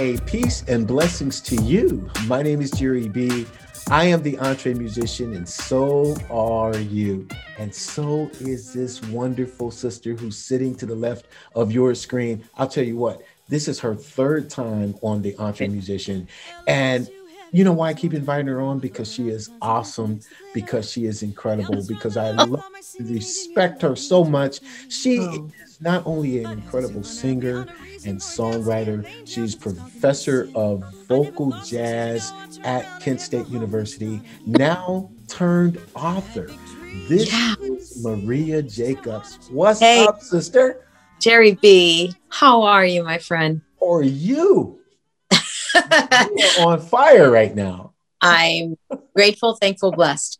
Hey, peace and blessings to you. My name is Jerry B. I am the entree musician, and so are you. And so is this wonderful sister who's sitting to the left of your screen. I'll tell you what, this is her third time on the entree musician. And you know why I keep inviting her on? Because she is awesome, because she is incredible, because I love respect her so much. She oh. is not only an incredible singer and songwriter, she's professor of vocal jazz at Kent State University, now turned author. This yeah. is Maria Jacobs. What's hey, up, sister? Jerry B. How are you, my friend? Or you? On fire right now. I'm grateful, thankful, blessed.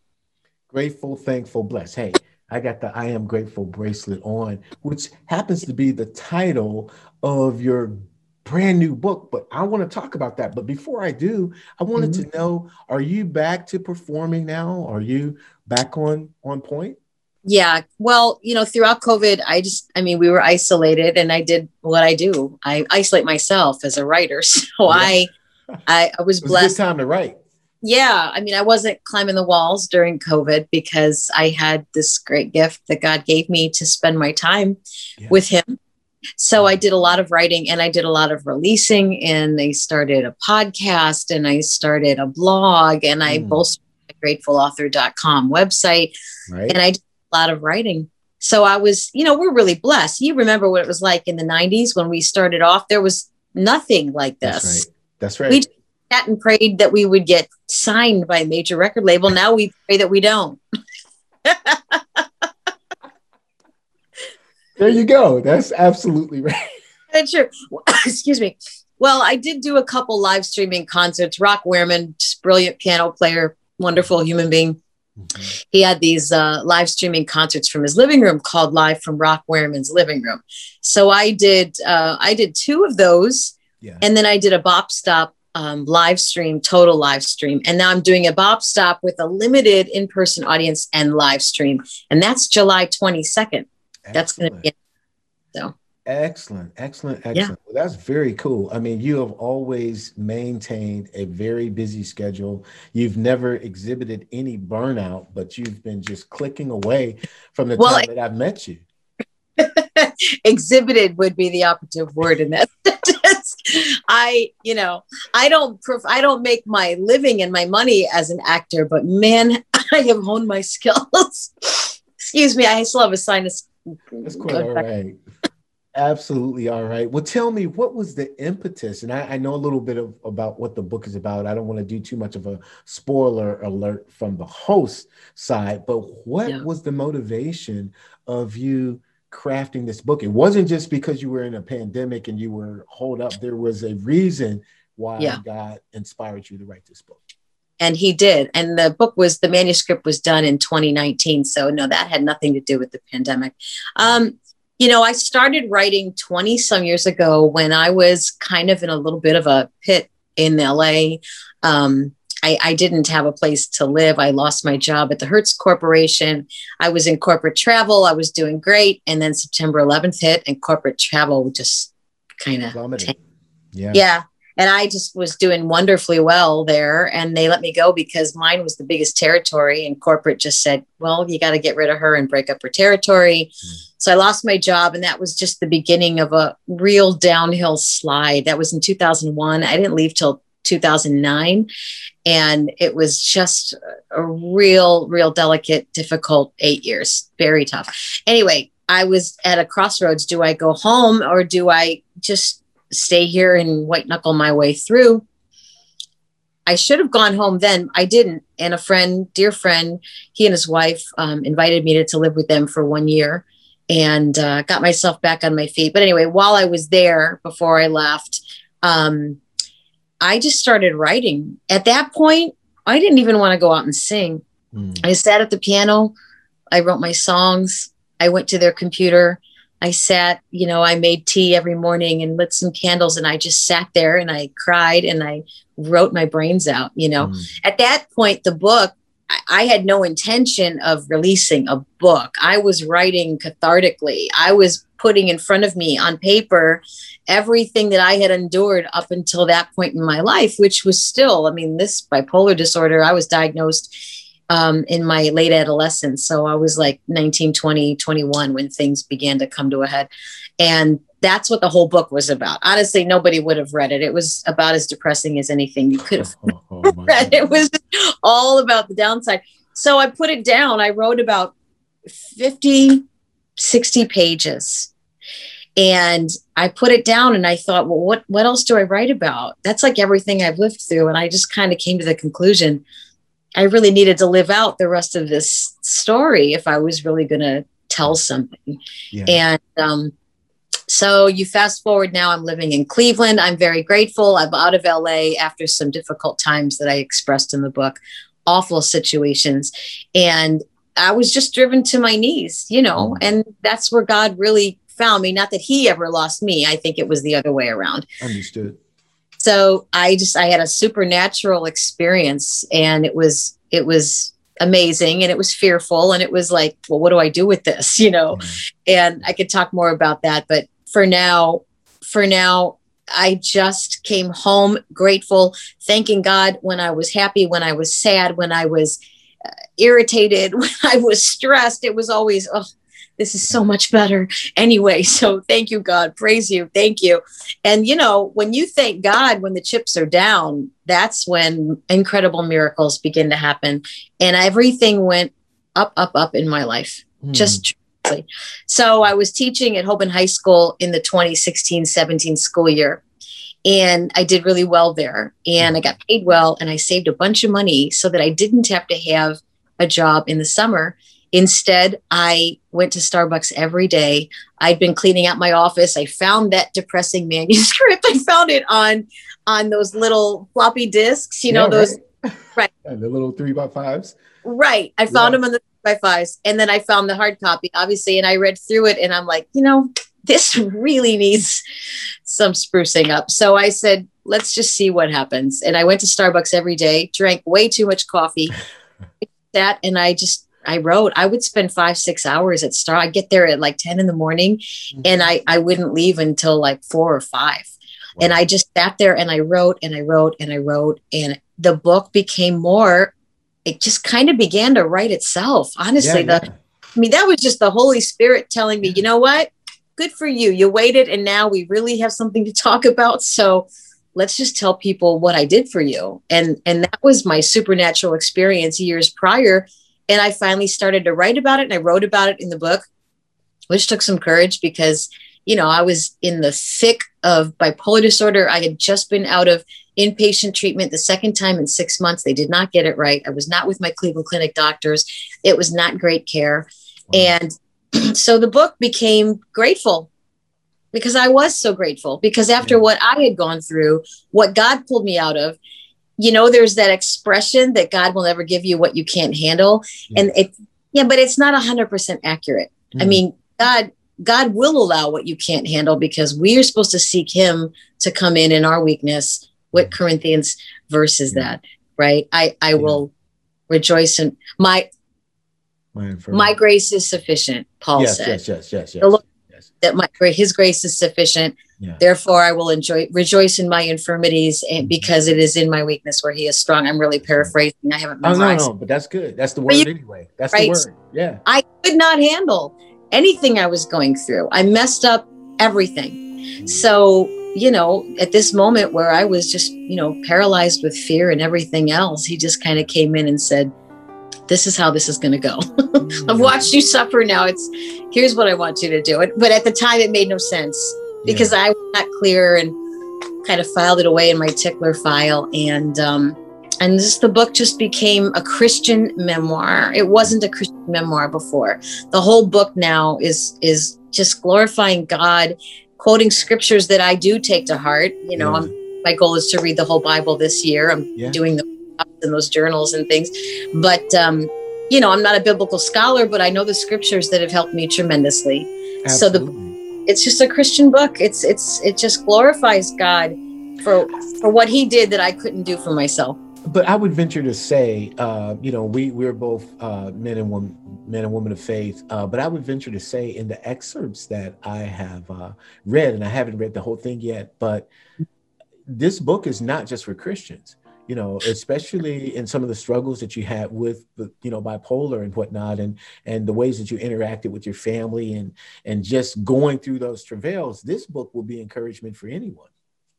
Grateful, thankful, blessed. Hey, I got the I am grateful bracelet on, which happens to be the title of your brand new book. But I want to talk about that. But before I do, I wanted mm-hmm. to know: Are you back to performing now? Are you back on on point? Yeah. Well, you know, throughout COVID, I just, I mean, we were isolated and I did what I do. I isolate myself as a writer. So yeah. I, I, I was, was blessed. time to write. Yeah. I mean, I wasn't climbing the walls during COVID because I had this great gift that God gave me to spend my time yeah. with Him. So I did a lot of writing and I did a lot of releasing and I started a podcast and I started a blog and I mm. bolstered gratefulauthor.com website. Right. And I a lot of writing. So I was, you know, we're really blessed. You remember what it was like in the 90s when we started off? There was nothing like this. That's right. That's right. We sat and prayed that we would get signed by a major record label. Now we pray that we don't. there you go. That's absolutely right. That's true. Excuse me. Well, I did do a couple live streaming concerts. Rock Wehrman, brilliant piano player, wonderful human being. Mm-hmm. He had these uh, live streaming concerts from his living room called "Live from Rock Wehrman's Living Room." So I did uh, I did two of those, yeah. and then I did a Bop Stop um, live stream, total live stream, and now I'm doing a Bop Stop with a limited in person audience and live stream, and that's July 22nd. That's going to be so. Excellent, excellent, excellent. Yeah. Well, that's very cool. I mean, you have always maintained a very busy schedule. You've never exhibited any burnout, but you've been just clicking away from the well, time that I've met you. exhibited would be the operative word in that I, you know, I don't, I don't make my living and my money as an actor, but man, I have honed my skills. Excuse me, I still have a sinus. That's quite all right. Absolutely. All right. Well, tell me, what was the impetus? And I, I, know a little bit of, about what the book is about. I don't want to do too much of a spoiler alert from the host side, but what yeah. was the motivation of you crafting this book? It wasn't just because you were in a pandemic and you were holed up. There was a reason why yeah. God inspired you to write this book. And he did. And the book was, the manuscript was done in 2019. So, no, that had nothing to do with the pandemic. Um, you know, I started writing 20 some years ago when I was kind of in a little bit of a pit in LA. Um, I, I, didn't have a place to live. I lost my job at the Hertz Corporation. I was in corporate travel. I was doing great. And then September 11th hit, and corporate travel just kind of. Yeah. Yeah and I just was doing wonderfully well there. And they let me go because mine was the biggest territory. And corporate just said, well, you got to get rid of her and break up her territory. Mm. So I lost my job. And that was just the beginning of a real downhill slide. That was in 2001. I didn't leave till 2009. And it was just a real, real delicate, difficult eight years, very tough. Anyway, I was at a crossroads. Do I go home or do I just stay here and white knuckle my way through. I should have gone home then. I didn't. And a friend, dear friend, he and his wife um, invited me to, to live with them for one year and uh, got myself back on my feet. But anyway, while I was there before I left, um, I just started writing. At that point, I didn't even want to go out and sing. Mm. I sat at the piano. I wrote my songs. I went to their computer I sat, you know, I made tea every morning and lit some candles and I just sat there and I cried and I wrote my brains out, you know. Mm. At that point, the book, I had no intention of releasing a book. I was writing cathartically. I was putting in front of me on paper everything that I had endured up until that point in my life, which was still, I mean, this bipolar disorder, I was diagnosed um, in my late adolescence. So I was like 19, 20, 21 when things began to come to a head. And that's what the whole book was about. Honestly, nobody would have read it. It was about as depressing as anything you could have oh, oh, oh read. It was all about the downside. So I put it down. I wrote about 50, 60 pages. And I put it down and I thought, well, what, what else do I write about? That's like everything I've lived through. And I just kind of came to the conclusion I really needed to live out the rest of this story if I was really going to tell something. Yeah. And um, so you fast forward now, I'm living in Cleveland. I'm very grateful. I'm out of LA after some difficult times that I expressed in the book, awful situations. And I was just driven to my knees, you know, mm. and that's where God really found me. Not that he ever lost me. I think it was the other way around. Understood. So I just I had a supernatural experience and it was it was amazing and it was fearful and it was like, well, what do I do with this? You know, mm. and I could talk more about that, but for now, for now, I just came home grateful, thanking God when I was happy, when I was sad, when I was uh, irritated, when I was stressed. It was always, oh, this is so much better anyway. So thank you, God. Praise you. Thank you. And, you know, when you thank God when the chips are down, that's when incredible miracles begin to happen. And everything went up, up, up in my life. Mm. Just so I was teaching at Hoban High School in the 2016 17 school year. And I did really well there. And I got paid well. And I saved a bunch of money so that I didn't have to have a job in the summer. Instead, I went to Starbucks every day. I'd been cleaning out my office. I found that depressing manuscript. I found it on on those little floppy disks, you know, yeah, those right. right. the little three by fives. Right. I found yeah. them on the three by fives. And then I found the hard copy, obviously, and I read through it and I'm like, you know, this really needs some sprucing up. So I said, let's just see what happens. And I went to Starbucks every day, drank way too much coffee, that, and I just, I wrote, I would spend five, six hours at Star. I get there at like 10 in the morning mm-hmm. and I, I wouldn't leave until like four or five. Wow. And I just sat there and I wrote and I wrote and I wrote. And the book became more it just kind of began to write itself. Honestly, yeah, the yeah. I mean, that was just the Holy Spirit telling me, you know what? Good for you. You waited and now we really have something to talk about. So let's just tell people what I did for you. And and that was my supernatural experience years prior. And I finally started to write about it and I wrote about it in the book, which took some courage because, you know, I was in the thick of bipolar disorder. I had just been out of inpatient treatment the second time in six months. They did not get it right. I was not with my Cleveland Clinic doctors. It was not great care. Wow. And so the book became grateful because I was so grateful because after yeah. what I had gone through, what God pulled me out of, you know, there's that expression that God will never give you what you can't handle. Yeah. And it, yeah, but it's not 100% accurate. Mm-hmm. I mean, God, God will allow what you can't handle because we are supposed to seek Him to come in in our weakness what Corinthians verse is that? Right? I I will rejoice in my my grace is sufficient. Paul yes, said. Yes, yes, yes, yes. yes. That my His grace is sufficient. Yeah. Therefore, I will enjoy rejoice in my infirmities, and mm-hmm. because it is in my weakness where He is strong. I'm really paraphrasing. I haven't memorized. Oh no, no, but that's good. That's the word you, anyway. That's right? the word. Yeah. I could not handle anything I was going through. I messed up everything. Mm-hmm. So you know, at this moment where I was just, you know, paralyzed with fear and everything else, he just kind of came in and said, This is how this is going to go. I've watched you suffer now. It's here's what I want you to do. It but at the time, it made no sense because yeah. I was not clear and kind of filed it away in my tickler file. And, um, and this the book just became a christian memoir it wasn't a christian memoir before the whole book now is is just glorifying god quoting scriptures that I do take to heart. You know, yeah. my goal is to read the whole Bible this year. I'm yeah. doing the in those journals and things, but um, you know, I'm not a biblical scholar, but I know the scriptures that have helped me tremendously. Absolutely. So the it's just a Christian book. It's it's it just glorifies God for for what He did that I couldn't do for myself. but I would venture to say, uh, you know, we we're both uh, men and women, men and women of faith. Uh, but I would venture to say, in the excerpts that I have uh, read, and I haven't read the whole thing yet, but this book is not just for Christians. You know, especially in some of the struggles that you had with, the, you know, bipolar and whatnot, and and the ways that you interacted with your family, and and just going through those travails. This book will be encouragement for anyone.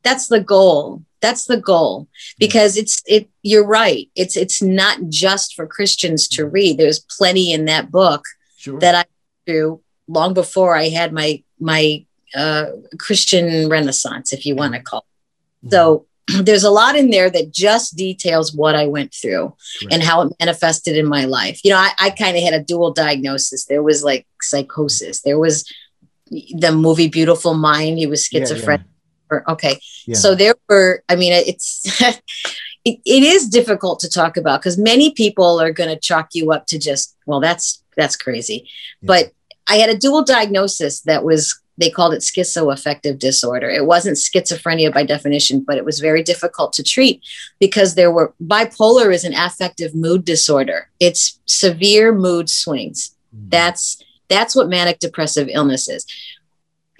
That's the goal. That's the goal. Because it's it you're right. It's it's not just for christians to mm-hmm. read. There's plenty in that book sure. that i do long before i had my my uh, christian renaissance if you want to call it. So there's a lot in there that just details what i went through and how it manifested in my life. You know i, I kind of had a dual diagnosis. There was like psychosis. There was the movie beautiful mind. He was schizophrenic yeah, yeah okay. Yeah. so there were i mean it's it, it is difficult to talk about because many people are going to chalk you up to just well that's that's crazy. But i had a dual diagnosis that was they called it schizoaffective disorder it wasn't schizophrenia by definition but it was very difficult to treat because there were bipolar is an affective mood disorder it's severe mood swings mm-hmm. that's that's what manic depressive illness is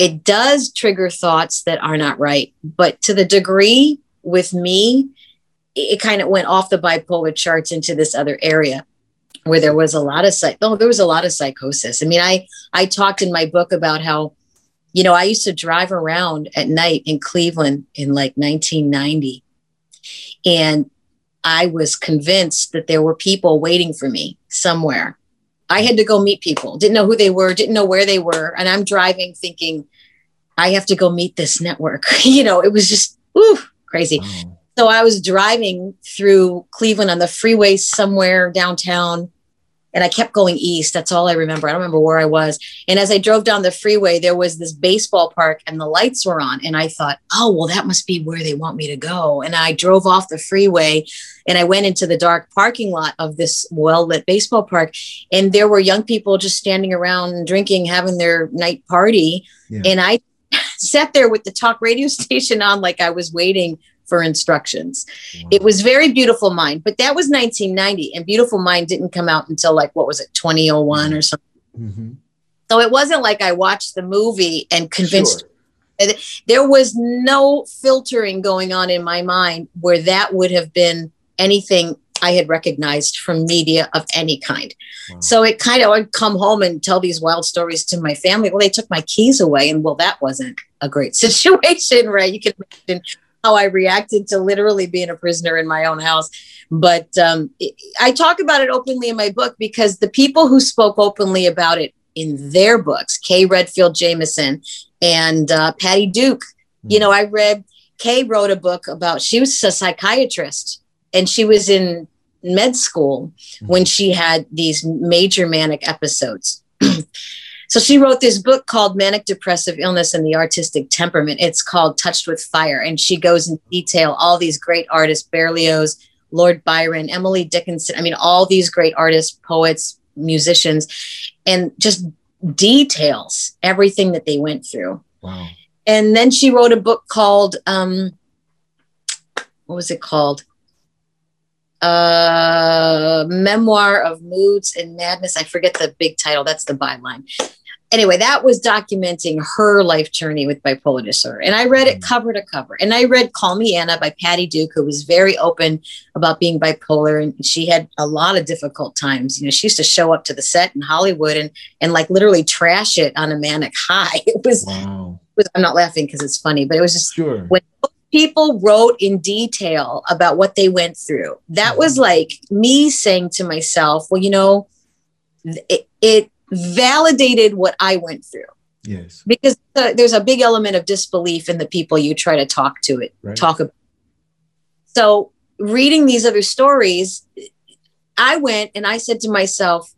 it does trigger thoughts that are not right. But to the degree with me, it kind of went off the bipolar charts into this other area where there was a lot of psych oh there was a lot of psychosis i mean i i talked in my book about how you know i used to drive around at night in cleveland in like 1990 and i was convinced that there were people waiting for me somewhere I had to go meet people, didn't know who they were, didn't know where they were. And I'm driving thinking, I have to go meet this network. you know, it was just ooh, crazy. Wow. So I was driving through Cleveland on the freeway somewhere downtown and I kept going east. That's all I remember. I don't remember where I was. And as I drove down the freeway, there was this baseball park and the lights were on. And I thought, oh, well, that must be where they want me to go. And I drove off the freeway and I went into the dark parking lot of this well lit baseball park. And there were young people just standing around drinking, having their night party. Yeah. And I sat there with the talk radio station on like I was waiting for instructions. Wow. It was very beautiful mind, but that was 1990 and beautiful mind didn't come out until like what was it 2001 or something. Mm-hmm. So it wasn't like I watched the movie and convinced sure. there was no filtering going on in my mind where that would have been anything I had recognized from media of any kind. Wow. So it kind of, I'd come home and tell these wild stories to my family. Well, they took my keys away, and well, that wasn't a great situation, right? You can imagine how I reacted to literally being a prisoner in my own house. But um, it, I talk about it openly in my book because the people who spoke openly about it in their books, Kay Redfield Jamison and uh, Patty Duke, you know, I read Kay wrote a book about she was a psychiatrist and she was in med school when she had these major manic episodes. So she wrote this book called Manic Depressive Illness and the Artistic Temperament. It's called Touched with Fire. And she goes in detail all these great artists, Berlioz, Lord Byron, Emily Dickinson. I mean, all these great artists, poets, musicians, and just details everything that they went through. Wow. And then she wrote a book called, um, what was it called? Uh, memoir of moods and madness. I forget the big title. That's the byline anyway, that was documenting her life journey with bipolar disorder. And I read it mm. cover to cover. And I read Call Me Anna by Patty Duke, who was very open about being bipolar. And she had a lot of difficult times. You know, she used to show up to the set in Hollywood and and like literally trash it on a manic high. It was, wow. it was I'm not laughing because it's funny, but it was just sure. when people wrote in detail about what they went through. That was mm. like me saying to myself, well, you know, it, it validated what I went through. Yes. Because uh, there's a big element of disbelief in the people you try to talk to it, right. talk about. So reading these other stories, I went and I said to myself,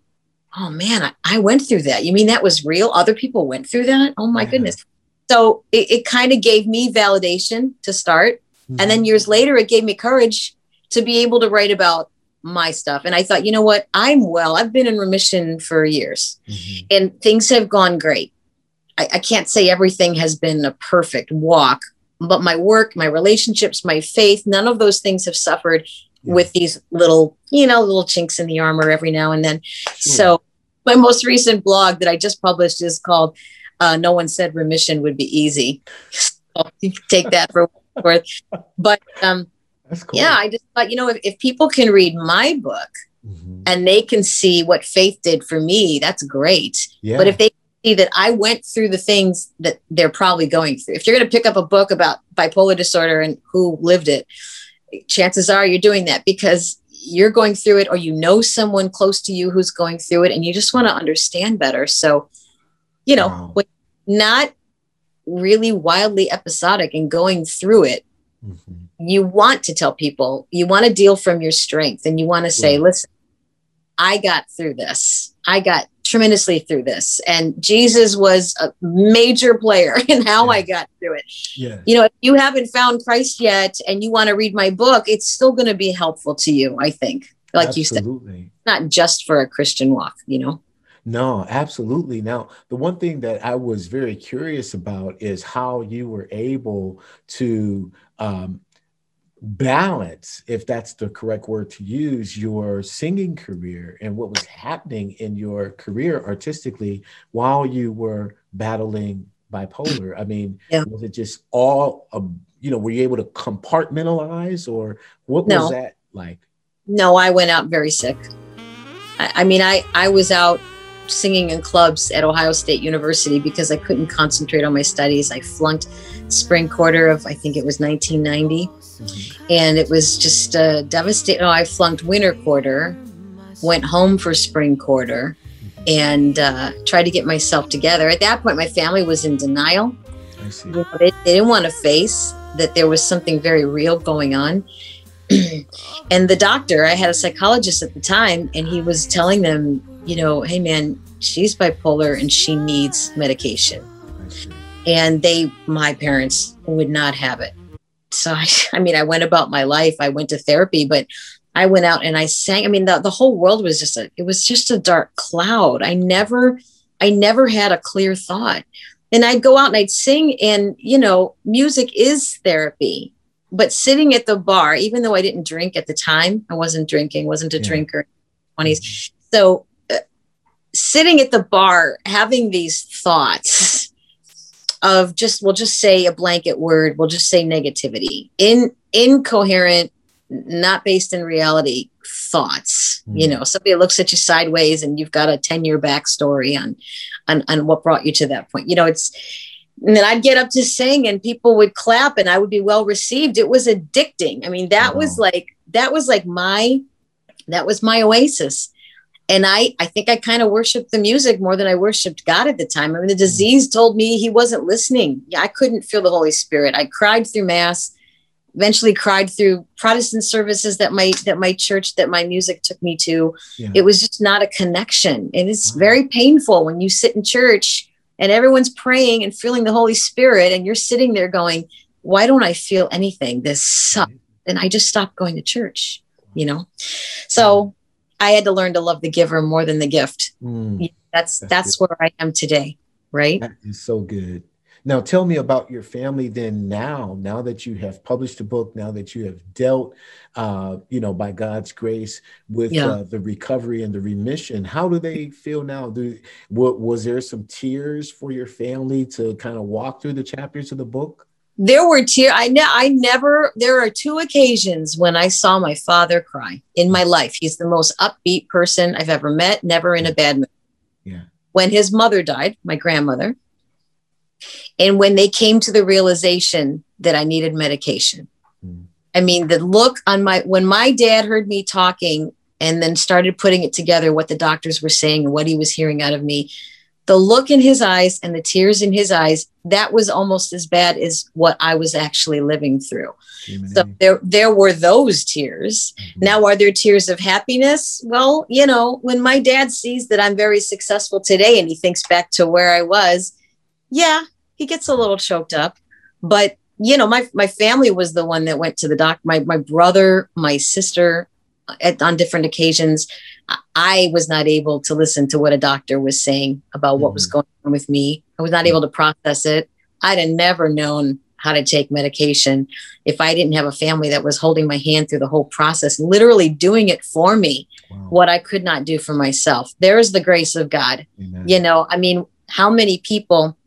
oh man, I, I went through that. You mean that was real? Other people went through that? Oh my yeah. goodness. So it, it kind of gave me validation to start. Mm-hmm. And then years later, it gave me courage to be able to write about my stuff. And I thought, you know what? I'm well. I've been in remission for years mm-hmm. and things have gone great. I, I can't say everything has been a perfect walk, but my work, my relationships, my faith, none of those things have suffered. yeah. with these little, you know, little chinks in the armor every now and then. Sure. So my most recent blog that I just published is called uh, "No One Said Remission Would Be Easy." So take that for worth. But um, cool. yeah, I just thought, you know, if, if people can read my book mm-hmm. and they can see what faith did for me, that's great. Yeah. But if they see that I went through the things that they're probably going through, if you're going to pick up a book about bipolar disorder and who lived it, chances are you're doing that because you're going through it or you know someone close to you who's going through it and you just want to understand better. So, you know, wow. not really wildly episodic and going through it, mm-hmm. You want to tell people, you want to deal from your strength and you want to say, yeah. listen, I got through this. I got tremendously through this. And Jesus was a major player in how I got through it. Yeah. You know, if you haven't found Christ yet and you want to read my book, it's still going to be helpful to you, I think. Like Absolutely. you said, not just for a Christian walk, you know? No, absolutely. Now, the one thing that I was very curious about is how you were able to um, balance, if that's the correct word to use, your singing career and what was happening in your career artistically while you were battling bipolar. I mean, yeah. was it just all, you know, were you able to compartmentalize or what no. was that like? No, I went out very sick. I, I mean, I, I was out singing in clubs at Ohio State University because I couldn't concentrate on my studies. I flunked spring quarter of, I think it was 1990. And it was just uh, devastating. Oh, I flunked winter quarter, went home for spring quarter, and uh, tried to get myself together. At that point, my family was in denial. You know, they, they didn't want to face that there was something very real going on. and the doctor, I had a psychologist at the time, and he was telling them, you know, hey man, she's bipolar and she needs medication. And they, my parents, would not have it. So I, I mean, I went about my life. I went to therapy, but I went out and I sang. I mean, the, the whole world was just a, it was just a dark cloud. I never, I never had a clear thought. And I'd go out and I'd sing, and you know, music is therapy. But sitting at the bar, even though I didn't drink at the time, I wasn't drinking, wasn't a yeah. drinker, 20s. Mm-hmm. So uh, sitting at the bar having these thoughts of just we'll just say a blanket word we'll just say negativity in incoherent not based in reality thoughts mm. you know somebody looks at you sideways and you've got a 10 year backstory on, on on what brought you to that point you know it's and then I'd get up to sing and people would clap and I would be well received. It was addicting. I mean, that was like that was like my that was my oasis and I, I think I kind of worshiped the music more than I worshiped God at the time. I mean, the mm. disease told me he wasn't listening. Yeah, I couldn't feel the Holy Spirit. I cried through mass, eventually cried through Protestant services that my that my church, that my music took me to. Yeah. It was just not a connection. And it's very painful when you sit in church and everyone's praying and feeling the Holy Spirit, and you're sitting there going, Why don't I feel anything? This sucks. And I just stopped going to church, you know? So I had to learn to love the giver more than the gift. Mm, that's that's, that's where I am today, right? That is so good. Now tell me about your family then now, now that you have published a book, now that you have dealt, uh, you know, by God's grace with yeah. uh, the recovery and the remission, how do they feel now? Do, what, was there some tears for your family to kind of walk through the chapters of the book? There were tears. I, ne- I never, there are two occasions when I saw my father cry in my life. He's the most upbeat person I've ever met, never in a bad mood. Yeah. When his mother died, my grandmother, and when they came to the realization that I needed medication. Mm. I mean, the look on my, when my dad heard me talking and then started putting it together, what the doctors were saying and what he was hearing out of me, the look in his eyes and the tears in his eyes that was almost as bad as what i was actually living through. So there there were those tears. Mm-hmm. now are there tears of happiness? Well you know when my dad sees that i'm very successful today and he thinks back to where i was yeah he gets a little choked up. But you know my my family was the one that went to the doc my my brother my sister at, on different occasions I was not able to listen to what a doctor was saying about what mm-hmm. was going on with me. I was not able to process it. I'd have never known how to take medication, if I didn't have a family that was holding my hand through the whole process, literally doing it for me, wow. what I could not do for myself. There is the grace of God. Amen. You know, I mean, how many people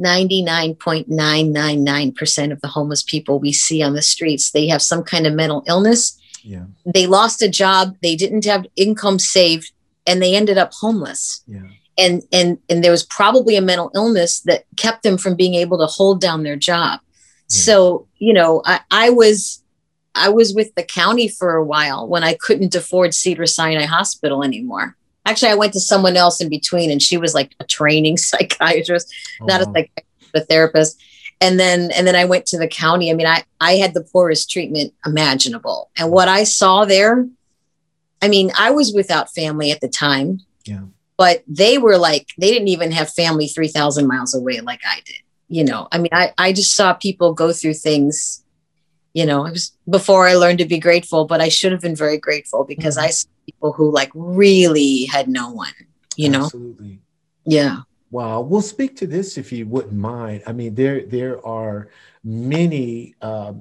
99.999% of the homeless people we see on the streets they have some kind of mental illness yeah. they lost a job they didn't have income saved and they ended up homeless yeah. and and and there was probably a mental illness that kept them from being able to hold down their job yeah. so you know I, I was i was with the county for a while when i couldn't afford cedar sinai hospital anymore Actually, I went to someone else in between, and she was like a training psychiatrist, oh, not a psychiatrist, a therapist. And then, and then I went to the county. I mean, I I had the poorest treatment imaginable, and what I saw there, I mean, I was without family at the time. Yeah. But they were like, they didn't even have family 3,000 miles away like I did. You know, I mean, I, I just saw people go through things you know, it was before I learned to be grateful, but I should have been very grateful because mm-hmm. I saw people who like really had no one, you know? Absolutely. Yeah. Wow. We'll speak to this if you wouldn't mind. I mean, there there are many uh,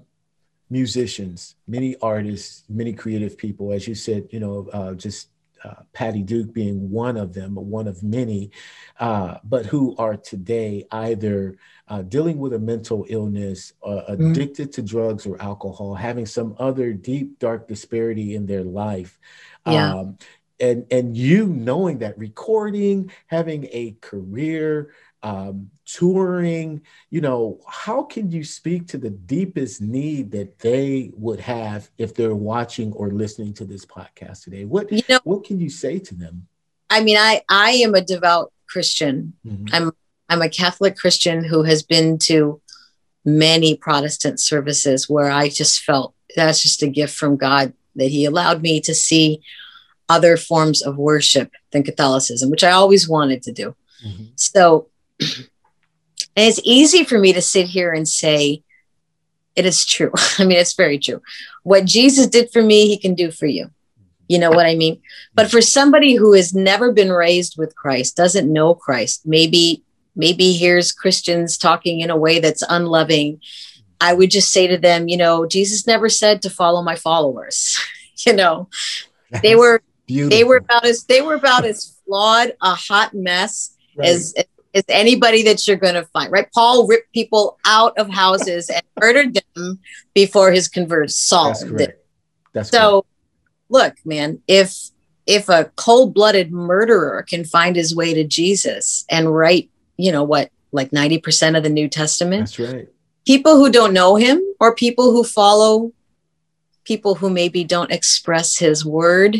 musicians, many artists, many creative people, as you said, you know, uh, just uh, Patty Duke being one of them, one of many, uh, but who are today either uh, dealing with a mental illness, uh, mm-hmm. addicted to drugs or alcohol, having some other deep, dark disparity in their life. Yeah. Um, and, and you knowing that recording, having a career, um, touring, you know, how can you speak to the deepest need that they would have if they're watching or listening to this podcast today? What you know, what can you say to them? I mean, I I am a devout Christian. Mm-hmm. I'm I'm a Catholic Christian who has been to many Protestant services where I just felt that's just a gift from God that He allowed me to see other forms of worship than Catholicism, which I always wanted to do. Mm-hmm. So, and it's easy for me to sit here and say, it is true. I mean, it's very true. What Jesus did for me, He can do for you. You know what I mean? But for somebody who has never been raised with Christ, doesn't know Christ, maybe maybe hears Christians talking in a way that's unloving, I would just say to them, you know, Jesus never said to follow my followers. you know, they were beautiful. they were about as they were about as flawed, a hot mess right. as as anybody that you're going to find. Right? Paul ripped people out of houses and murdered them before his converts Saul. That's. That's so. Correct. Look, man, if if a cold-blooded murderer can find his way to Jesus and write you know what, like 90% of the New Testament. That's right. People who don't know him or people who follow people who maybe don't express his word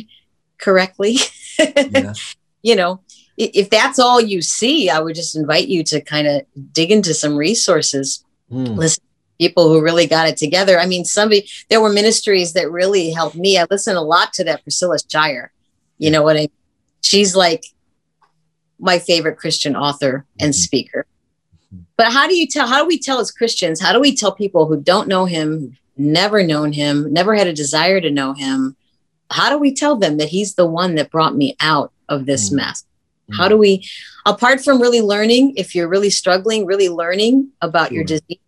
correctly. Yeah. you know, if that's all you see, I would just invite you to kind of dig into some resources. Mm. Listen people who really got it together. I mean, somebody there were ministries that really helped me. I listened a lot to that Priscilla Shirer. You know what I mean? She's like my favorite Christian author and mm-hmm. speaker. But how do you tell, how do we tell as Christians, how do we tell people who don't know him, never known him, never had a desire to know him? How do we tell them that he's the one that brought me out of this mm-hmm. mess? How mm-hmm. do we, apart from really learning, if you're really struggling, really learning about your disease,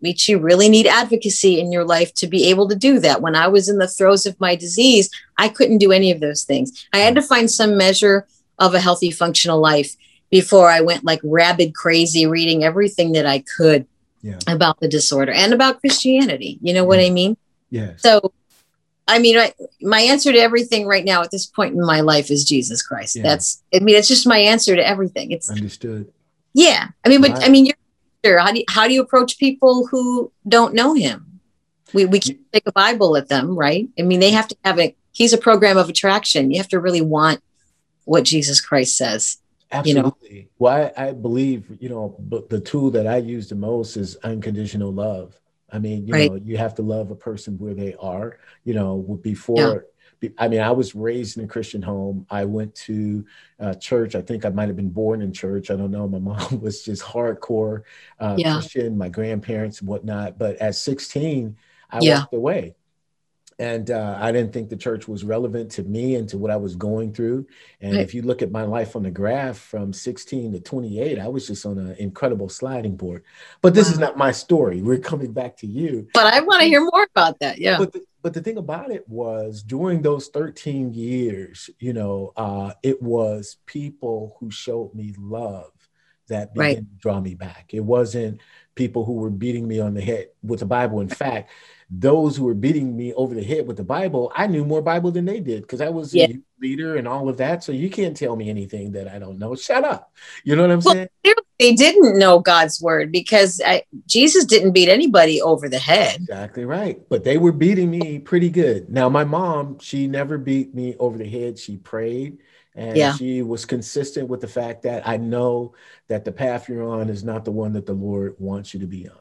which you really need advocacy in your life to be able to do that. When I was in the throes of my disease, I couldn't do any of those things. I had to find some measure of a healthy, functional life before I went like rabid crazy reading everything that I could yeah. about the disorder and about Christianity. You know what I mean? Yeah. So, I mean, I, my answer to everything right now at this point in my life is Jesus Christ. Yeah. That's, I mean, it's just my answer to everything. It's understood. Yeah. I mean, but right. I mean, you're, how do you, how do you approach people who don't know him? We, we can't take a Bible at them, right? I mean, they have to have a, he's a program of attraction. You have to really want what Jesus Christ says. Absolutely. You know? Well, I, I, believe, you know, but the tool that I use the most is unconditional love. I mean, you right. know, you have to love a person where they are, you know, before. Yeah. I mean, I was raised in a Christian home. I went to uh, church. I think I might have been born in church. I don't know. My mom was just hardcore uh, yeah. Christian, my grandparents and whatnot. But at 16, I yeah. walked away and uh, I didn't think the church was relevant to me and to what I was going through. And right. if you look at my life on the graph from 16 to 28, I was just on an incredible sliding board. But this wow. is not my story. We're coming back to you. But I want to hear more about that. Yeah. But the, but the thing about it was during those 13 years, you know, uh, it was people who showed me love that began right. to draw me back. It wasn't people who were beating me on the head with the Bible. In fact, those who were beating me over the head with the Bible, I knew more Bible than they did because I was yeah. a leader and all of that. So you can't tell me anything that I don't know. Shut up. You know what I'm well, saying? They didn't know God's word because I, Jesus didn't beat anybody over the head. Exactly right. But they were beating me pretty good. Now, my mom, she never beat me over the head. She prayed and yeah. she was consistent with the fact that I know that the path you're on is not the one that the Lord wants you to be on.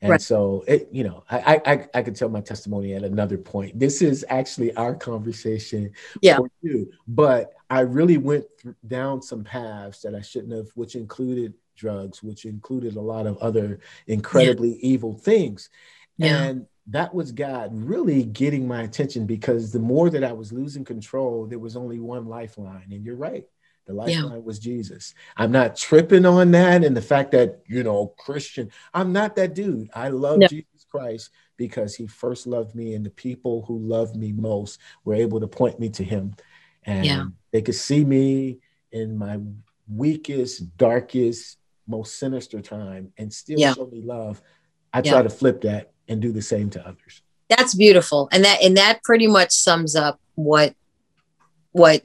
And right. so it, you know, I, I I could tell my testimony at another point. This is actually our conversation yeah. for you. But I really went th- down some paths that I shouldn't have, which included drugs, which included a lot of other incredibly yeah. evil things. Yeah. And that was God really getting my attention because the more that I was losing control, there was only one lifeline. And you're right. The lifeline yeah. was Jesus. I'm not tripping on that and the fact that, you know, Christian, I'm not that dude. I love no. Jesus Christ because he first loved me and the people who loved me most were able to point me to him. And yeah. they could see me in my weakest, darkest, most sinister time and still yeah. show me love. I try to flip that and do the same to others. That's beautiful. And that and that pretty much sums up what what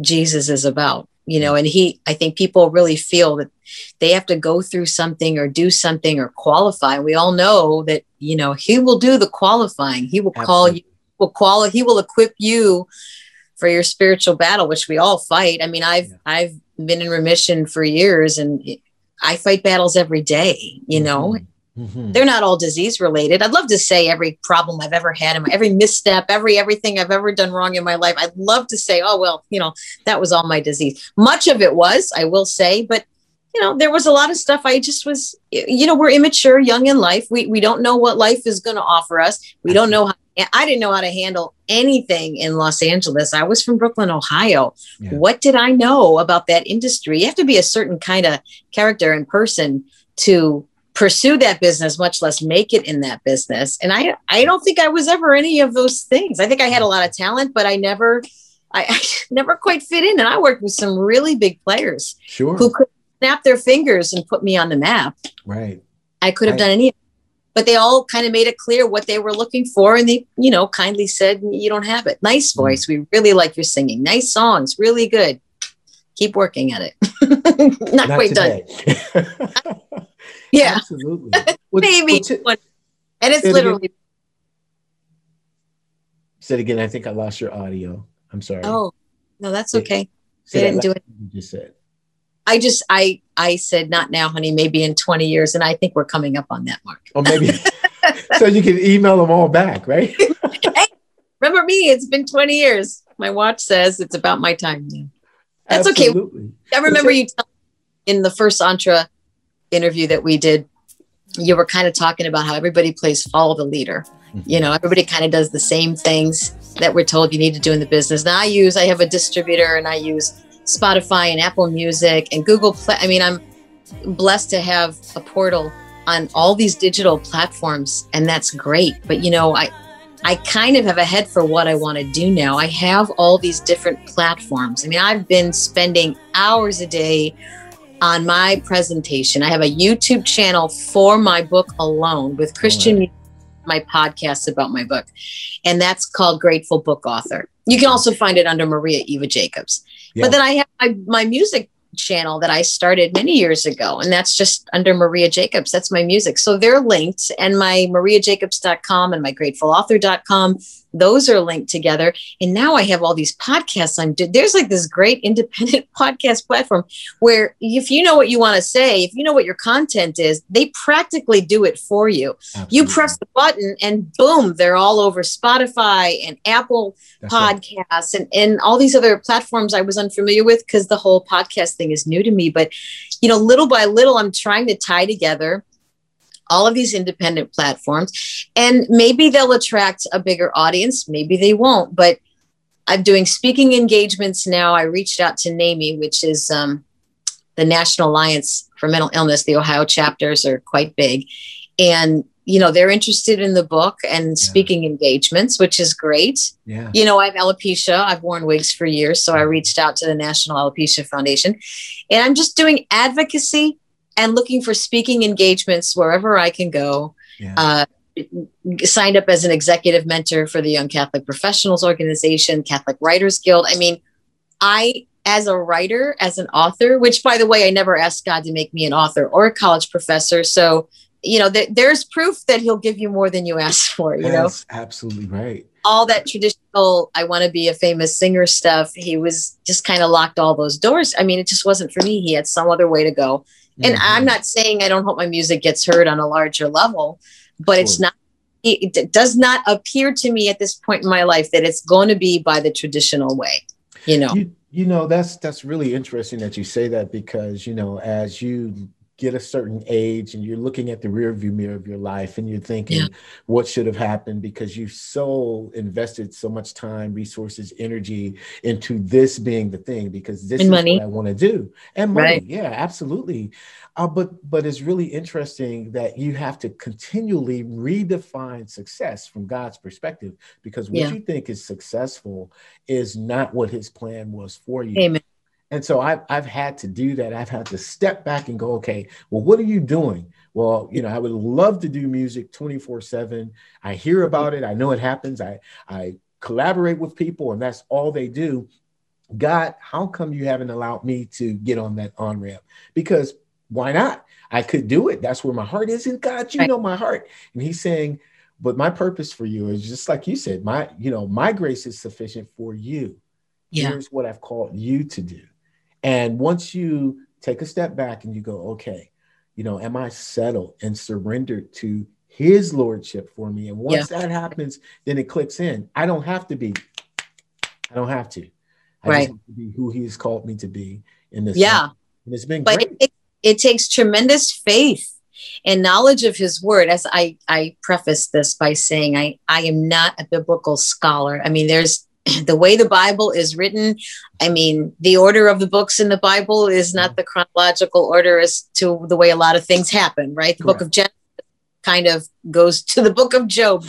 Jesus is about you know and he i think people really feel that they have to go through something or do something or qualify we all know that you know he will do the qualifying he will Absolutely. call you will qualify he will equip you for your spiritual battle which we all fight i mean i've yeah. i've been in remission for years and i fight battles every day you know mm-hmm. Mm-hmm. They're not all disease related. I'd love to say every problem I've ever had my every misstep, every everything I've ever done wrong in my life. I'd love to say, oh well, you know, that was all my disease. Much of it was, I will say, but you know, there was a lot of stuff I just was, you know, we're immature, young in life. We we don't know what life is going to offer us. We don't know how I didn't know how to handle anything in Los Angeles. I was from Brooklyn, Ohio. Yeah. What did I know about that industry? You have to be a certain kind of character and person to pursue that business, much less make it in that business. And I, I don't think I was ever any of those things. I think I had a lot of talent, but I never, I, I never quite fit in. And I worked with some really big players sure. who could snap their fingers and put me on the map. Right. I could have right. done any, but they all kind of made it clear what they were looking for. And they, you know, kindly said, you don't have it. Nice mm. voice. Mm. We really like your singing. Nice songs. Really good. Keep working at it. Not, Not quite today. done. Yeah. Absolutely. Maybe. and it's literally. Said again, I think I lost your audio. I'm sorry. Oh, no, that's okay. They didn't do it. You just said. I just I I said not now, honey. Maybe in 20 years, and I think we're coming up on that mark. Or maybe so you can email them all back, right? hey, remember me? It's been 20 years. My watch says it's about my time now. That's Absolutely. okay. I remember you in the first Entre interview that we did, you were kind of talking about how everybody plays follow the leader. Mm-hmm. You know, everybody kind of does the same things that we're told you need to do in the business. Now I use, I have a distributor and I use Spotify and Apple Music and Google Play. I mean, I'm blessed to have a portal on all these digital platforms and that's great. But you know, I, I kind of have a head for what I want to do now. I have all these different platforms. I mean, I've been spending hours a day on my presentation. I have a YouTube channel for my book alone with Christian, right. my podcast about my book, and that's called Grateful Book Author. You can also find it under Maria Eva Jacobs. Yeah. But then I have my, my music channel that I started many years ago, and that's just under Maria Jacobs. That's my music. So they're linked, and my mariajacobs.com and my gratefulauthor.com those are linked together and now i have all these podcasts i'm there's like this great independent podcast platform where if you know what you want to say if you know what your content is they practically do it for you Absolutely. you press the button and boom they're all over spotify and apple That's podcasts right. and, and all these other platforms i was unfamiliar with because the whole podcast thing is new to me but you know little by little i'm trying to tie together all of these independent platforms. And maybe they'll attract a bigger audience, maybe they won't. But I'm doing speaking engagements now. I reached out to NAMI, which is um, the National Alliance for Mental Illness. The Ohio chapters are quite big. And you know they're interested in the book and yeah. speaking engagements which is great yeah you know i have alopecia i've worn wigs for years so i reached out to the national alopecia foundation and i'm just doing advocacy and looking for speaking engagements wherever i can go yeah. uh, signed up as an executive mentor for the young catholic professionals organization catholic writers guild. I mean i as a writer as an author which by the way i never asked god to make me an author or a college professor. So you know that there's proof that he'll give you more than you ask for you That's know absolutely right. All that traditional i want to be a famous singer stuff he was just kind of locked all those doors. I mean it just wasn't for me. He had some other way to go and mm-hmm. i'm not saying i don't hope my music gets heard on a larger level but it's not it does not appear to me at this point in my life that it's going to be by the traditional way you know you, you know that's that's really interesting that you say that because you know as you get a certain age and you're looking at the rear view mirror of your life and you're thinking yeah. what should have happened because you've so invested so much time resources energy into this being the thing because this and is money. what i want to do and money right. yeah absolutely uh, but but it's really interesting that you have to continually redefine success from god's perspective because what yeah. you think is successful is not what his plan was for you Amen. And so I've, I've had to do that. I've had to step back and go, okay, well, what are you doing? Well, you know, I would love to do music 24 seven. I hear about it. I know it happens. I, I collaborate with people and that's all they do. God, how come you haven't allowed me to get on that on ramp? Because why not? I could do it. That's where my heart is. And God, you know my heart. And he's saying, but my purpose for you is just like you said, my, you know, my grace is sufficient for you. Yeah. Here's what I've called you to do. And once you take a step back and you go, okay, you know, am I settled and surrendered to his lordship for me? And once yeah. that happens, then it clicks in. I don't have to be, I don't have to. I right. have to be who he's called me to be in this. Yeah. And it's been but great. It, it takes tremendous faith and knowledge of his word as i i preface this by saying i i am not a biblical scholar i mean there's the way the Bible is written, I mean, the order of the books in the Bible is not mm-hmm. the chronological order as to the way a lot of things happen, right? The Correct. book of Genesis kind of goes to the book of Job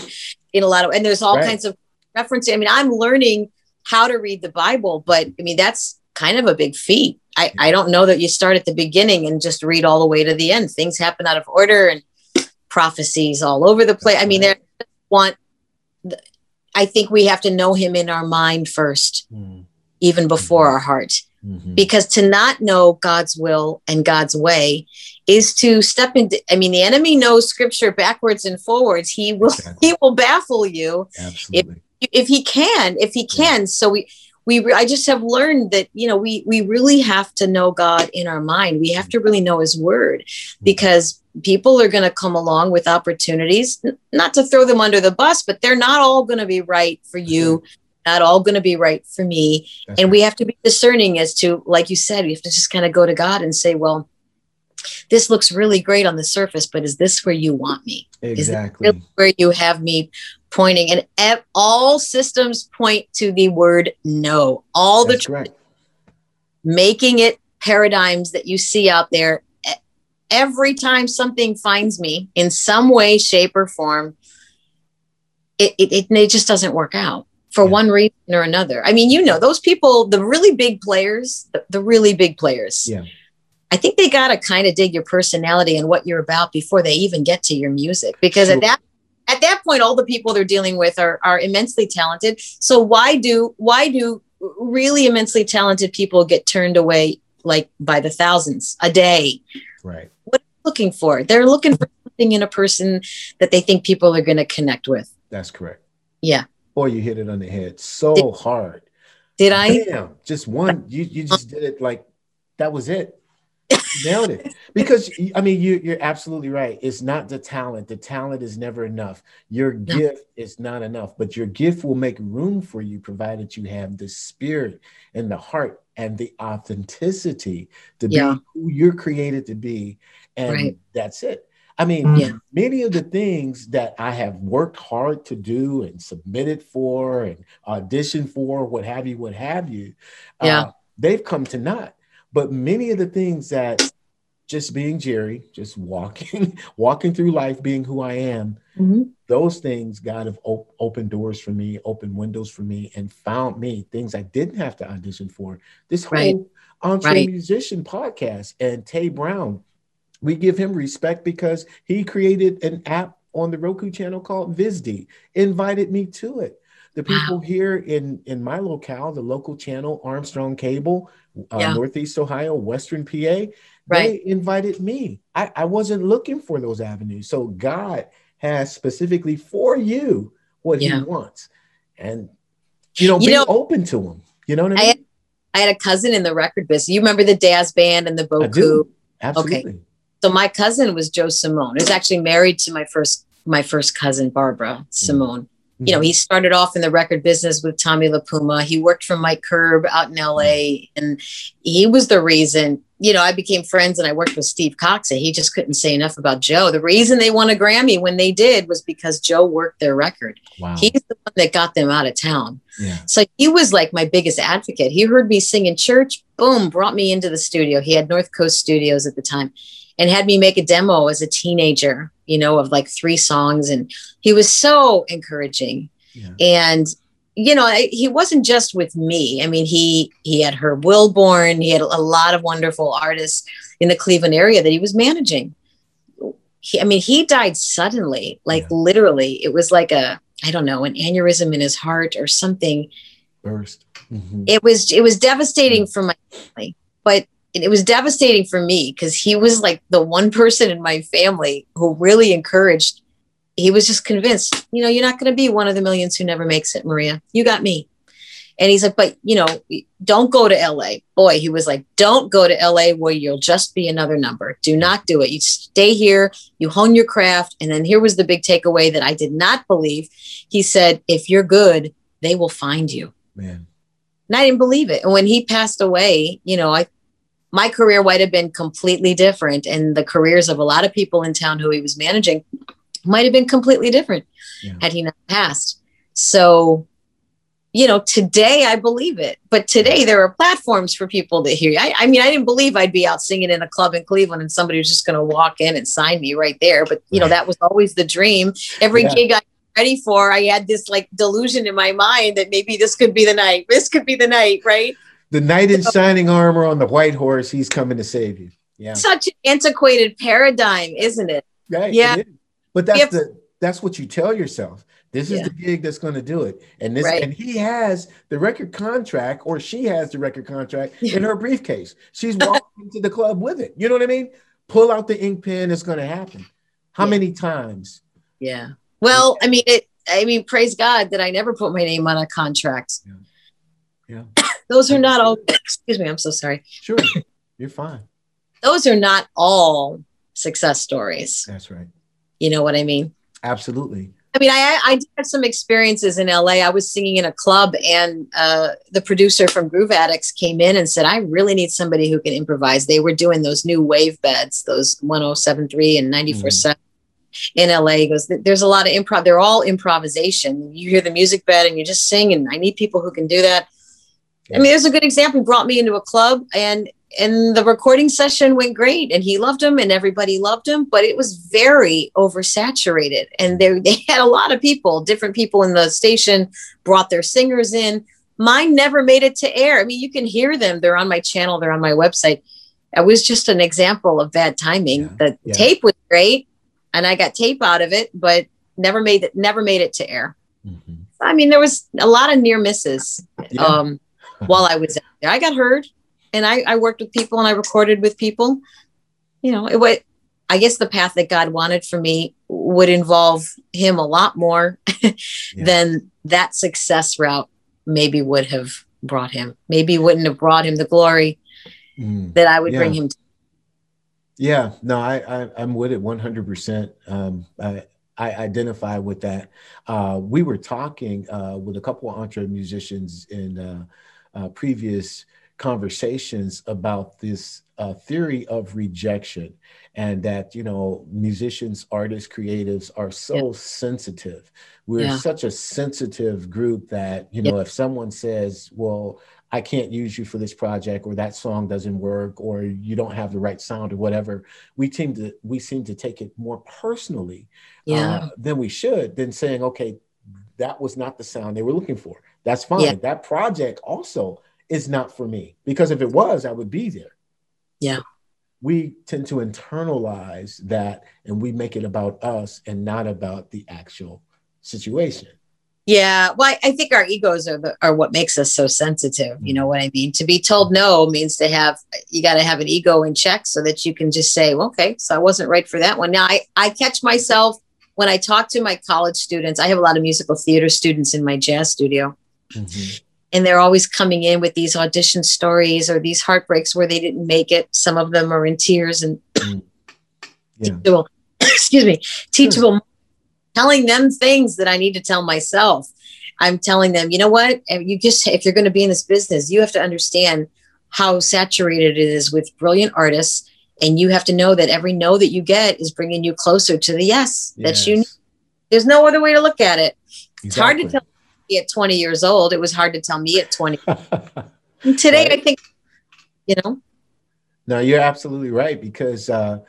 in a lot of, and there's all right. kinds of references. I mean, I'm learning how to read the Bible, but I mean, that's kind of a big feat. I, mm-hmm. I don't know that you start at the beginning and just read all the way to the end. Things happen out of order and prophecies all over the place. I mean, they want I think we have to know him in our mind first, mm. even before mm-hmm. our heart. Mm-hmm. Because to not know God's will and God's way is to step into I mean the enemy knows scripture backwards and forwards. He will exactly. he will baffle you Absolutely. if if he can, if he can. So we we I just have learned that you know we we really have to know God in our mind. We have to really know his word mm-hmm. because people are going to come along with opportunities, not to throw them under the bus, but they're not all going to be right for you, not all going to be right for me. That's and right. we have to be discerning as to, like you said, we have to just kind of go to God and say, well, this looks really great on the surface, but is this where you want me? Exactly. Really where you have me pointing? And all systems point to the word no. All That's the tr- making it paradigms that you see out there every time something finds me in some way, shape, or form, it, it, it just doesn't work out for yeah. one reason or another. I mean, you know, those people, the really big players, the, the really big players. Yeah. I think they got to kind of dig your personality and what you're about before they even get to your music because sure. at that at that point all the people they're dealing with are are immensely talented. So why do why do really immensely talented people get turned away like by the thousands a day? Right What are they looking for. They're looking for something in a person that they think people are going to connect with. That's correct. Yeah. Boy, you hit it on the head so did, hard. Did I? Damn, just one. You you just did it like that was it. Nailed it. Because I mean, you you're absolutely right. It's not the talent. The talent is never enough. Your no. gift is not enough, but your gift will make room for you, provided you have the spirit and the heart and the authenticity to yeah. be who you're created to be and right. that's it I mean, yeah. many of the things that I have worked hard to do and submitted for and auditioned for, what have you, what have you, yeah. Uh, they've come to naught. But many of the things that just being Jerry, just walking, walking through life, being who I am, mm-hmm. those things God have op- opened doors for me, opened windows for me, and found me things I didn't have to audition for. This whole right. Entre right. Musician podcast and Tay Brown, we give him respect because he created an app on the Roku channel called Vizdy, invited me to it. The people wow. here in in my locale, the local channel Armstrong Cable, uh, yeah. Northeast Ohio, Western PA, right. they invited me. I, I wasn't looking for those avenues. So God has specifically for you what yeah. He wants, and you know, you be know, open to Him. You know what I mean? I had, I had, a cousin in the record business. You remember the Dazz Band and the Boku? Absolutely. Okay. So my cousin was Joe Simone. He was actually married to my first my first cousin Barbara Simone. Mm you know, mm-hmm. he started off in the record business with Tommy LiPuma. He worked for Mike Curb out in LA, and he was the reason, you know, I became friends and I worked with Steve Cox, and he just couldn't say enough about Joe. The reason they won a Grammy when they did was because Joe worked their record. Wow. He's the one that got them out of town. Yeah. So he was like my biggest advocate. He heard me sing in church, boom, brought me into the studio. He had North Coast Studios at the time and had me make a demo as a teenager, you know, of like three songs. And he was so encouraging. Yeah. And, you know, he wasn't just with me. I mean, he he had Herb Wilborn. He had a lot of wonderful artists in the Cleveland area that he was managing. He, I mean, he died suddenly, like yeah. literally. It was like a, I don't know, an aneurysm in his heart or something. Burst. Mm-hmm. It was it was devastating for my family, but it was devastating for me because he was like the one person in my family who really encouraged. He was just convinced, you know, you're not going to be one of the millions who never makes it, Maria. You got me. And he's like, but you know, don't go to LA. Boy, he was like, don't go to LA where you'll just be another number. Do not do it. You stay here, you hone your craft. And then here was the big takeaway that I did not believe. He said, if you're good, they will find you. Man. And I didn't believe it. And when he passed away, you know, I my career might have been completely different and the careers of a lot of people in town who he was managing might have been completely different yeah. had he not passed so you know today i believe it but today there are platforms for people to hear I, I mean i didn't believe i'd be out singing in a club in cleveland and somebody was just going to walk in and sign me right there but you know that was always the dream every yeah. gig i was ready for i had this like delusion in my mind that maybe this could be the night this could be the night right the knight in shining armor on the white horse, he's coming to save you. Yeah. Such an antiquated paradigm, isn't it? Right. Yeah. But that's the that's what you tell yourself. This is yeah. the gig that's going to do it. And this right. and he has the record contract or she has the record contract in her briefcase. She's walking into the club with it. You know what I mean? Pull out the ink pen, it's going to happen. How yeah. many times? Yeah. Well, I mean it I mean praise God that I never put my name on a contract. Yeah. yeah. Those are not all, excuse me, I'm so sorry. Sure, you're fine. Those are not all success stories. That's right. You know what I mean? Absolutely. I mean, I, I did have some experiences in LA. I was singing in a club, and uh, the producer from Groove Addicts came in and said, I really need somebody who can improvise. They were doing those new wave beds, those 1073 and 94 mm. in LA. He goes, There's a lot of improv. They're all improvisation. You hear the music bed and you just sing, and I need people who can do that. I mean, there's a good example. He brought me into a club and and the recording session went great and he loved him and everybody loved him, but it was very oversaturated. And they, they had a lot of people, different people in the station brought their singers in. Mine never made it to air. I mean, you can hear them. They're on my channel, they're on my website. It was just an example of bad timing. Yeah. The yeah. tape was great and I got tape out of it, but never made it, never made it to air. Mm-hmm. I mean, there was a lot of near misses. Yeah. Um, while I was there. I got heard and I, I worked with people and I recorded with people. You know, it was, I guess the path that God wanted for me would involve him a lot more yeah. than that success route maybe would have brought him. Maybe wouldn't have brought him the glory mm. that I would yeah. bring him to. Yeah, no, I, I am with it 100. Um, percent I I identify with that. Uh, we were talking uh, with a couple of entre musicians in uh, uh, previous conversations about this uh, theory of rejection and that you know musicians artists creatives are so yeah. sensitive we're yeah. such a sensitive group that you know yeah. if someone says well i can't use you for this project or that song doesn't work or you don't have the right sound or whatever we seem to we seem to take it more personally uh, than we should than saying okay that was not the sound they were looking for that's fine that project also is not for me because if it was i would be there yeah. We tend to internalize that and we make it about us and not about the actual situation. Yeah, well, I, I think our egos are the, are what makes us so sensitive. You know what I mean? To be told no means to have you got to have an ego in check so that you can just say, well, "Okay, so I wasn't right for that one." Now, I I catch myself when I talk to my college students. I have a lot of musical theater students in my jazz studio, mm-hmm and they're always coming in with these audition stories or these heartbreaks where they didn't make it. Some of them are in tears and mm. yeah. teachable, excuse me, teachable, sure. telling them things that I need to tell myself. I'm telling them, you know what? You just, if you're going to be in this business, you have to understand how saturated it is with brilliant artists. And you have to know that every no that you get is bringing you closer to the yes, yes. that you. Need. There's no other way to look at it. Exactly. It's hard to tell at 20 years old. It was hard to tell me at 20. today, right. I think, you know. No, you're absolutely right because, uh,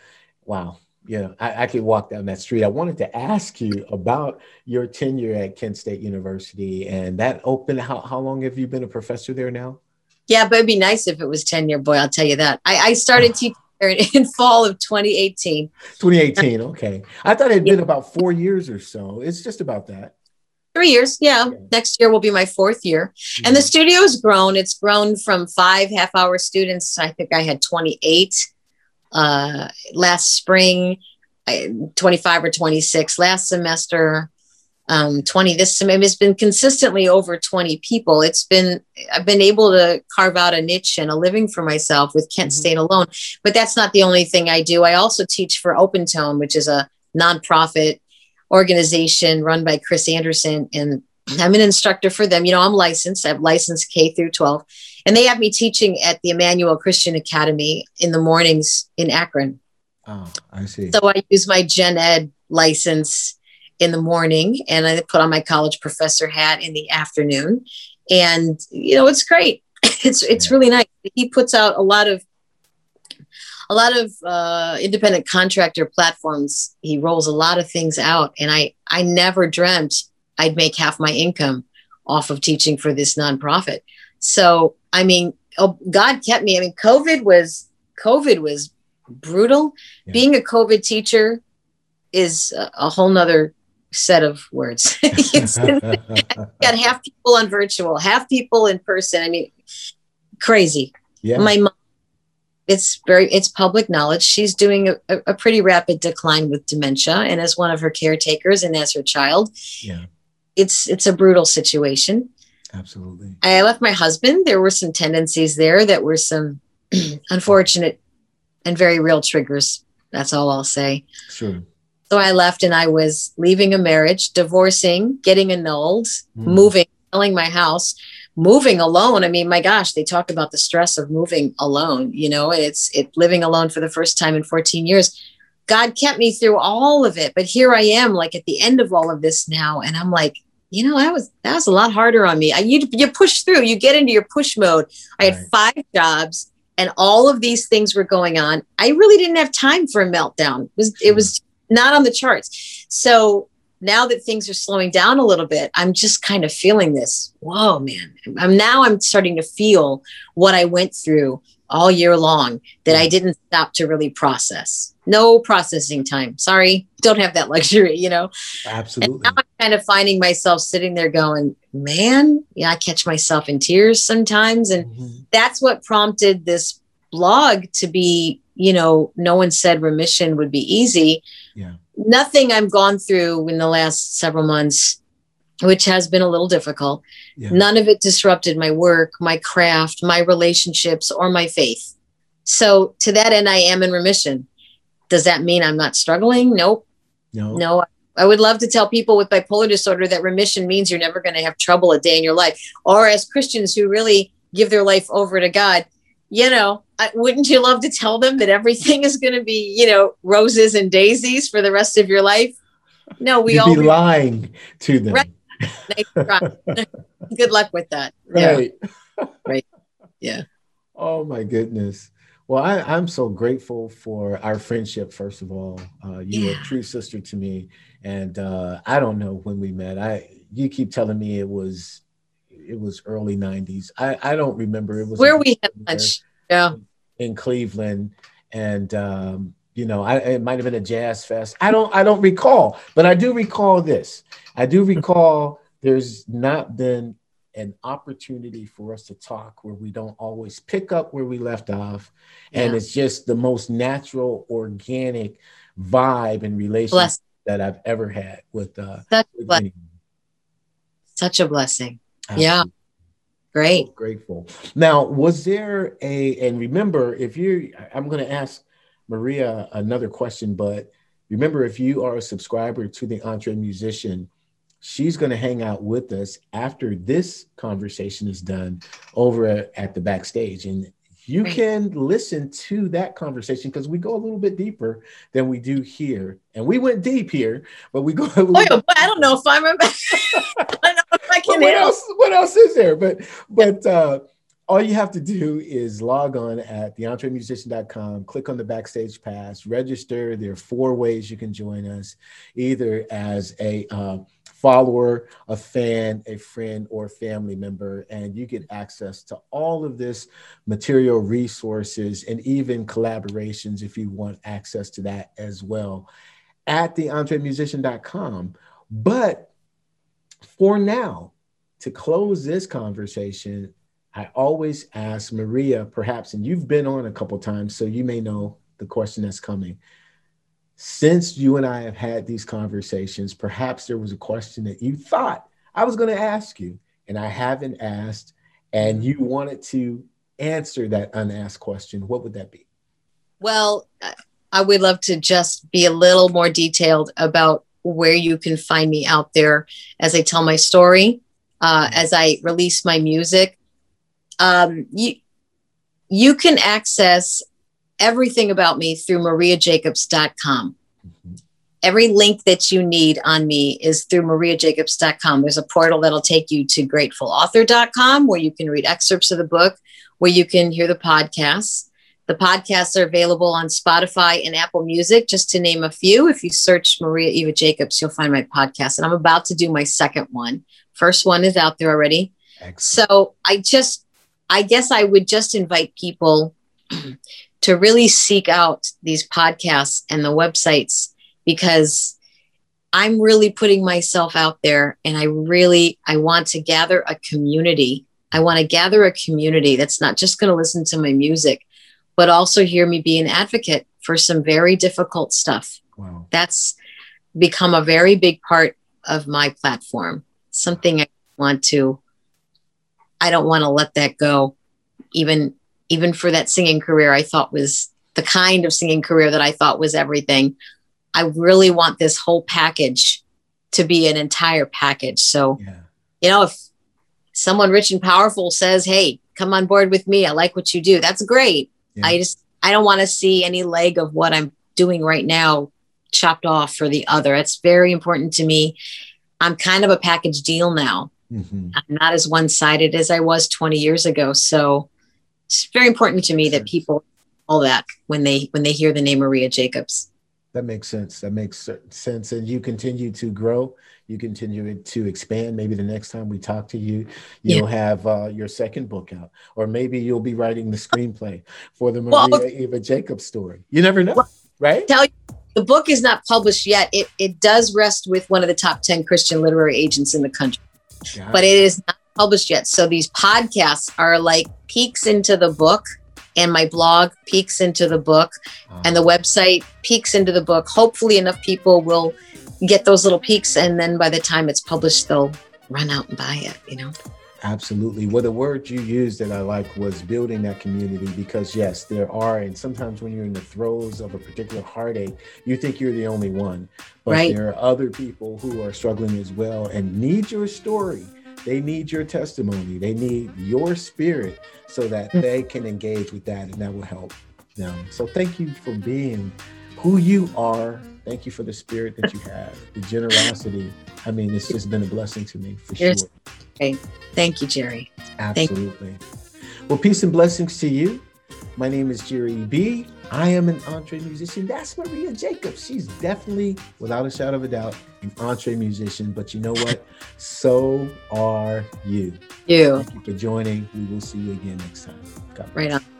wow, yeah, I, I could walk down that street. I wanted to ask you about your tenure at Kent State University and that open. How, how long have you been a professor there now? Yeah, but it'd be nice if it was tenure, boy. I'll tell you that. I, I started teaching in fall of 2018. 2018, okay. I thought it had been about four years or so. It's just about that. Three years, yeah. Next year will be my fourth year. Mm-hmm. And the studio has grown. It's grown from five half hour students. I think I had 28 uh, last spring, 25 or 26 last semester. Um, 20 this semester it's been consistently over 20 people it's been i've been able to carve out a niche and a living for myself with kent mm-hmm. state alone but that's not the only thing i do i also teach for open tone which is a nonprofit organization run by Chris Anderson, and I'm an instructor for them. You know, I'm licensed. I have licensed K through 12, and they have me teaching at the Emmanuel Christian Academy in the mornings in Akron. Oh, I see. So I use my gen ed license in the morning, and I put on my college professor hat in the afternoon, and you know, it's great. It's it's yeah. really nice. He puts out a lot of a lot of uh, independent contractor platforms. He rolls a lot of things out, and I I never dreamt I'd make half my income off of teaching for this nonprofit. So I mean, oh, God kept me. I mean, COVID was COVID was brutal. Yeah. Being a COVID teacher is a, a whole nother set of words. got half people on virtual, half people in person. I mean, crazy. Yeah. My mom it's very it's public knowledge. She's doing a, a, pretty rapid decline with dementia and as one of her caretakers and as her child. Yeah. It's it's a brutal situation. Absolutely. I left my husband. There were some tendencies there that were some unfortunate and very real triggers. That's all i'll say. Sure. So i left and i was leaving a marriage divorcing getting annulled mm. moving selling my house moving alone. I mean my gosh they talk about the stress of moving alone you know it's it living alone for the first time in 14 years. God kept me through all of it but here i am like at the end of all of this now and i'm like you know that was that was a lot harder on me. I, you you push through you get into your push mode. I had right. five jobs and all of these things were going on. I really didn't have time for a meltdown. It was it was not on the charts. So now that things are slowing down a little bit, I'm just kind of feeling this. Whoa, man. I'm now I'm starting to feel what I went through all year long that I didn't stop to really process. No processing time. Sorry, don't have that luxury, you know? Absolutely. And now I'm kind of finding myself sitting there going, man, yeah, I catch myself in tears sometimes. And mm-hmm. that's what prompted this blog to be, you know, no one said remission would be easy. Yeah nothing I've gone through in the last several months, which has been a little difficult, yeah. none of it disrupted my work, my craft, my relationships, or my faith. So to that end, I am in remission. Does that mean I'm not struggling? Nope. No. No. I would love to tell people with bipolar disorder that remission means you're never going to have trouble a day in your life. Or as Christians who really give their life over to God, you know, I, wouldn't you love to tell them that everything is going to be, you know, roses and daisies for the rest of your life? No, we You'd all be lying to them. Right. Good luck with that. Right. Yeah. right. Yeah. Oh my goodness. Well, I, am so grateful for our friendship. First of all, uh, you yeah. a true sister to me, and uh, I don't know when we met. I you keep telling me it was it was early '90s. I I don't remember. It was where we had lunch. Yeah. In Cleveland, and um, you know, I, it might have been a jazz fest. I don't I don't recall, but I do recall this. I do recall there's not been an opportunity for us to talk where we don't always pick up where we left off. Yeah. And it's just the most natural, organic vibe and relationship that I've ever had with uh such, with a, such a blessing. Absolutely. Yeah. Um, Great. So grateful. Now, was there a and remember if you I'm gonna ask Maria another question, but remember if you are a subscriber to the Entre Musician, she's going to hang out with us after this conversation is done over at the backstage and you can listen to that conversation because we go a little bit deeper than we do here and we went deep here but we go oh, i don't know if i'm I don't know I can what else what else is there but but uh all you have to do is log on at theentremusician.com, click on the backstage pass, register. There are four ways you can join us, either as a uh, follower, a fan, a friend, or family member. And you get access to all of this material resources and even collaborations if you want access to that as well at theentremusician.com. But for now, to close this conversation, I always ask Maria, perhaps, and you've been on a couple times, so you may know the question that's coming since you and I have had these conversations, perhaps there was a question that you thought I was going to ask you, and I haven't asked, and you wanted to answer that unasked question. What would that be? Well, I would love to just be a little more detailed about where you can find me out there as I tell my story, uh, as I release my music. Um, you, you can access everything about me through mariajacobs.com. Mm-hmm. Every link that you need on me is through mariajacobs.com. There's a portal that'll take you to gratefulauthor.com where you can read excerpts of the book, where you can hear the podcasts. The podcasts are available on Spotify and Apple Music, just to name a few. If you search Maria Eva Jacobs, you'll find my podcast. And I'm about to do my second one. First one is out there already. Excellent. So I just, I guess I would just invite people to really seek out these podcasts and the websites because I'm really putting myself out there and I really I want to gather a community. I want to gather a community that's not just going to listen to my music but also hear me be an advocate for some very difficult stuff. Wow. That's become a very big part of my platform. Something I want to I don't want to let that go even even for that singing career I thought was the kind of singing career that I thought was everything. I really want this whole package to be an entire package. So, yeah. you know, if someone rich and powerful says, Hey, come on board with me, I like what you do, that's great. Yeah. I just, I don't want to see any leg of what I'm doing right now chopped off for the other. It's very important to me. I'm kind of a package deal now. Mm-hmm. I'm not as one sided as I was 20 years ago. So, it's very important to me that people all that when they when they hear the name Maria Jacobs. That makes sense. That makes sense. And you continue to grow. You continue to expand. Maybe the next time we talk to you, you'll yeah. have uh, your second book out, or maybe you'll be writing the screenplay for the Maria well, Eva Jacobs story. You never know, well, right? Tell you, the book is not published yet. It it does rest with one of the top ten Christian literary agents in the country, Got but it. it is not published yet. So these podcasts are like peeks into the book and my blog peeks into the book and the ah. website peeks into the book. Hopefully enough people will get those little peeks and then by the time it's published they'll run out and buy it, you know. Absolutely. Well, the word you used that I like was building that community because, yes, there are, and sometimes when you're in the throes of a particular heartache, you think you're the only one. But right. there are other people who are struggling as well and need your story they need your testimony. They need your spirit so that mm. they can engage with that and that will help them. So thank you for being who you are. Thank you for the spirit that you have, the generosity. I mean, it's just been a blessing to me for sure. Okay. Thank you, Jerry. Absolutely. You. Well, peace and blessings to you. My name is Jerry B. I am an entre musician. That's Maria Jacobs. She's definitely, without a shadow of a doubt, an entre musician. But you know what? so are you. You. Thank you for joining. We will see you again next time. God bless. Right on.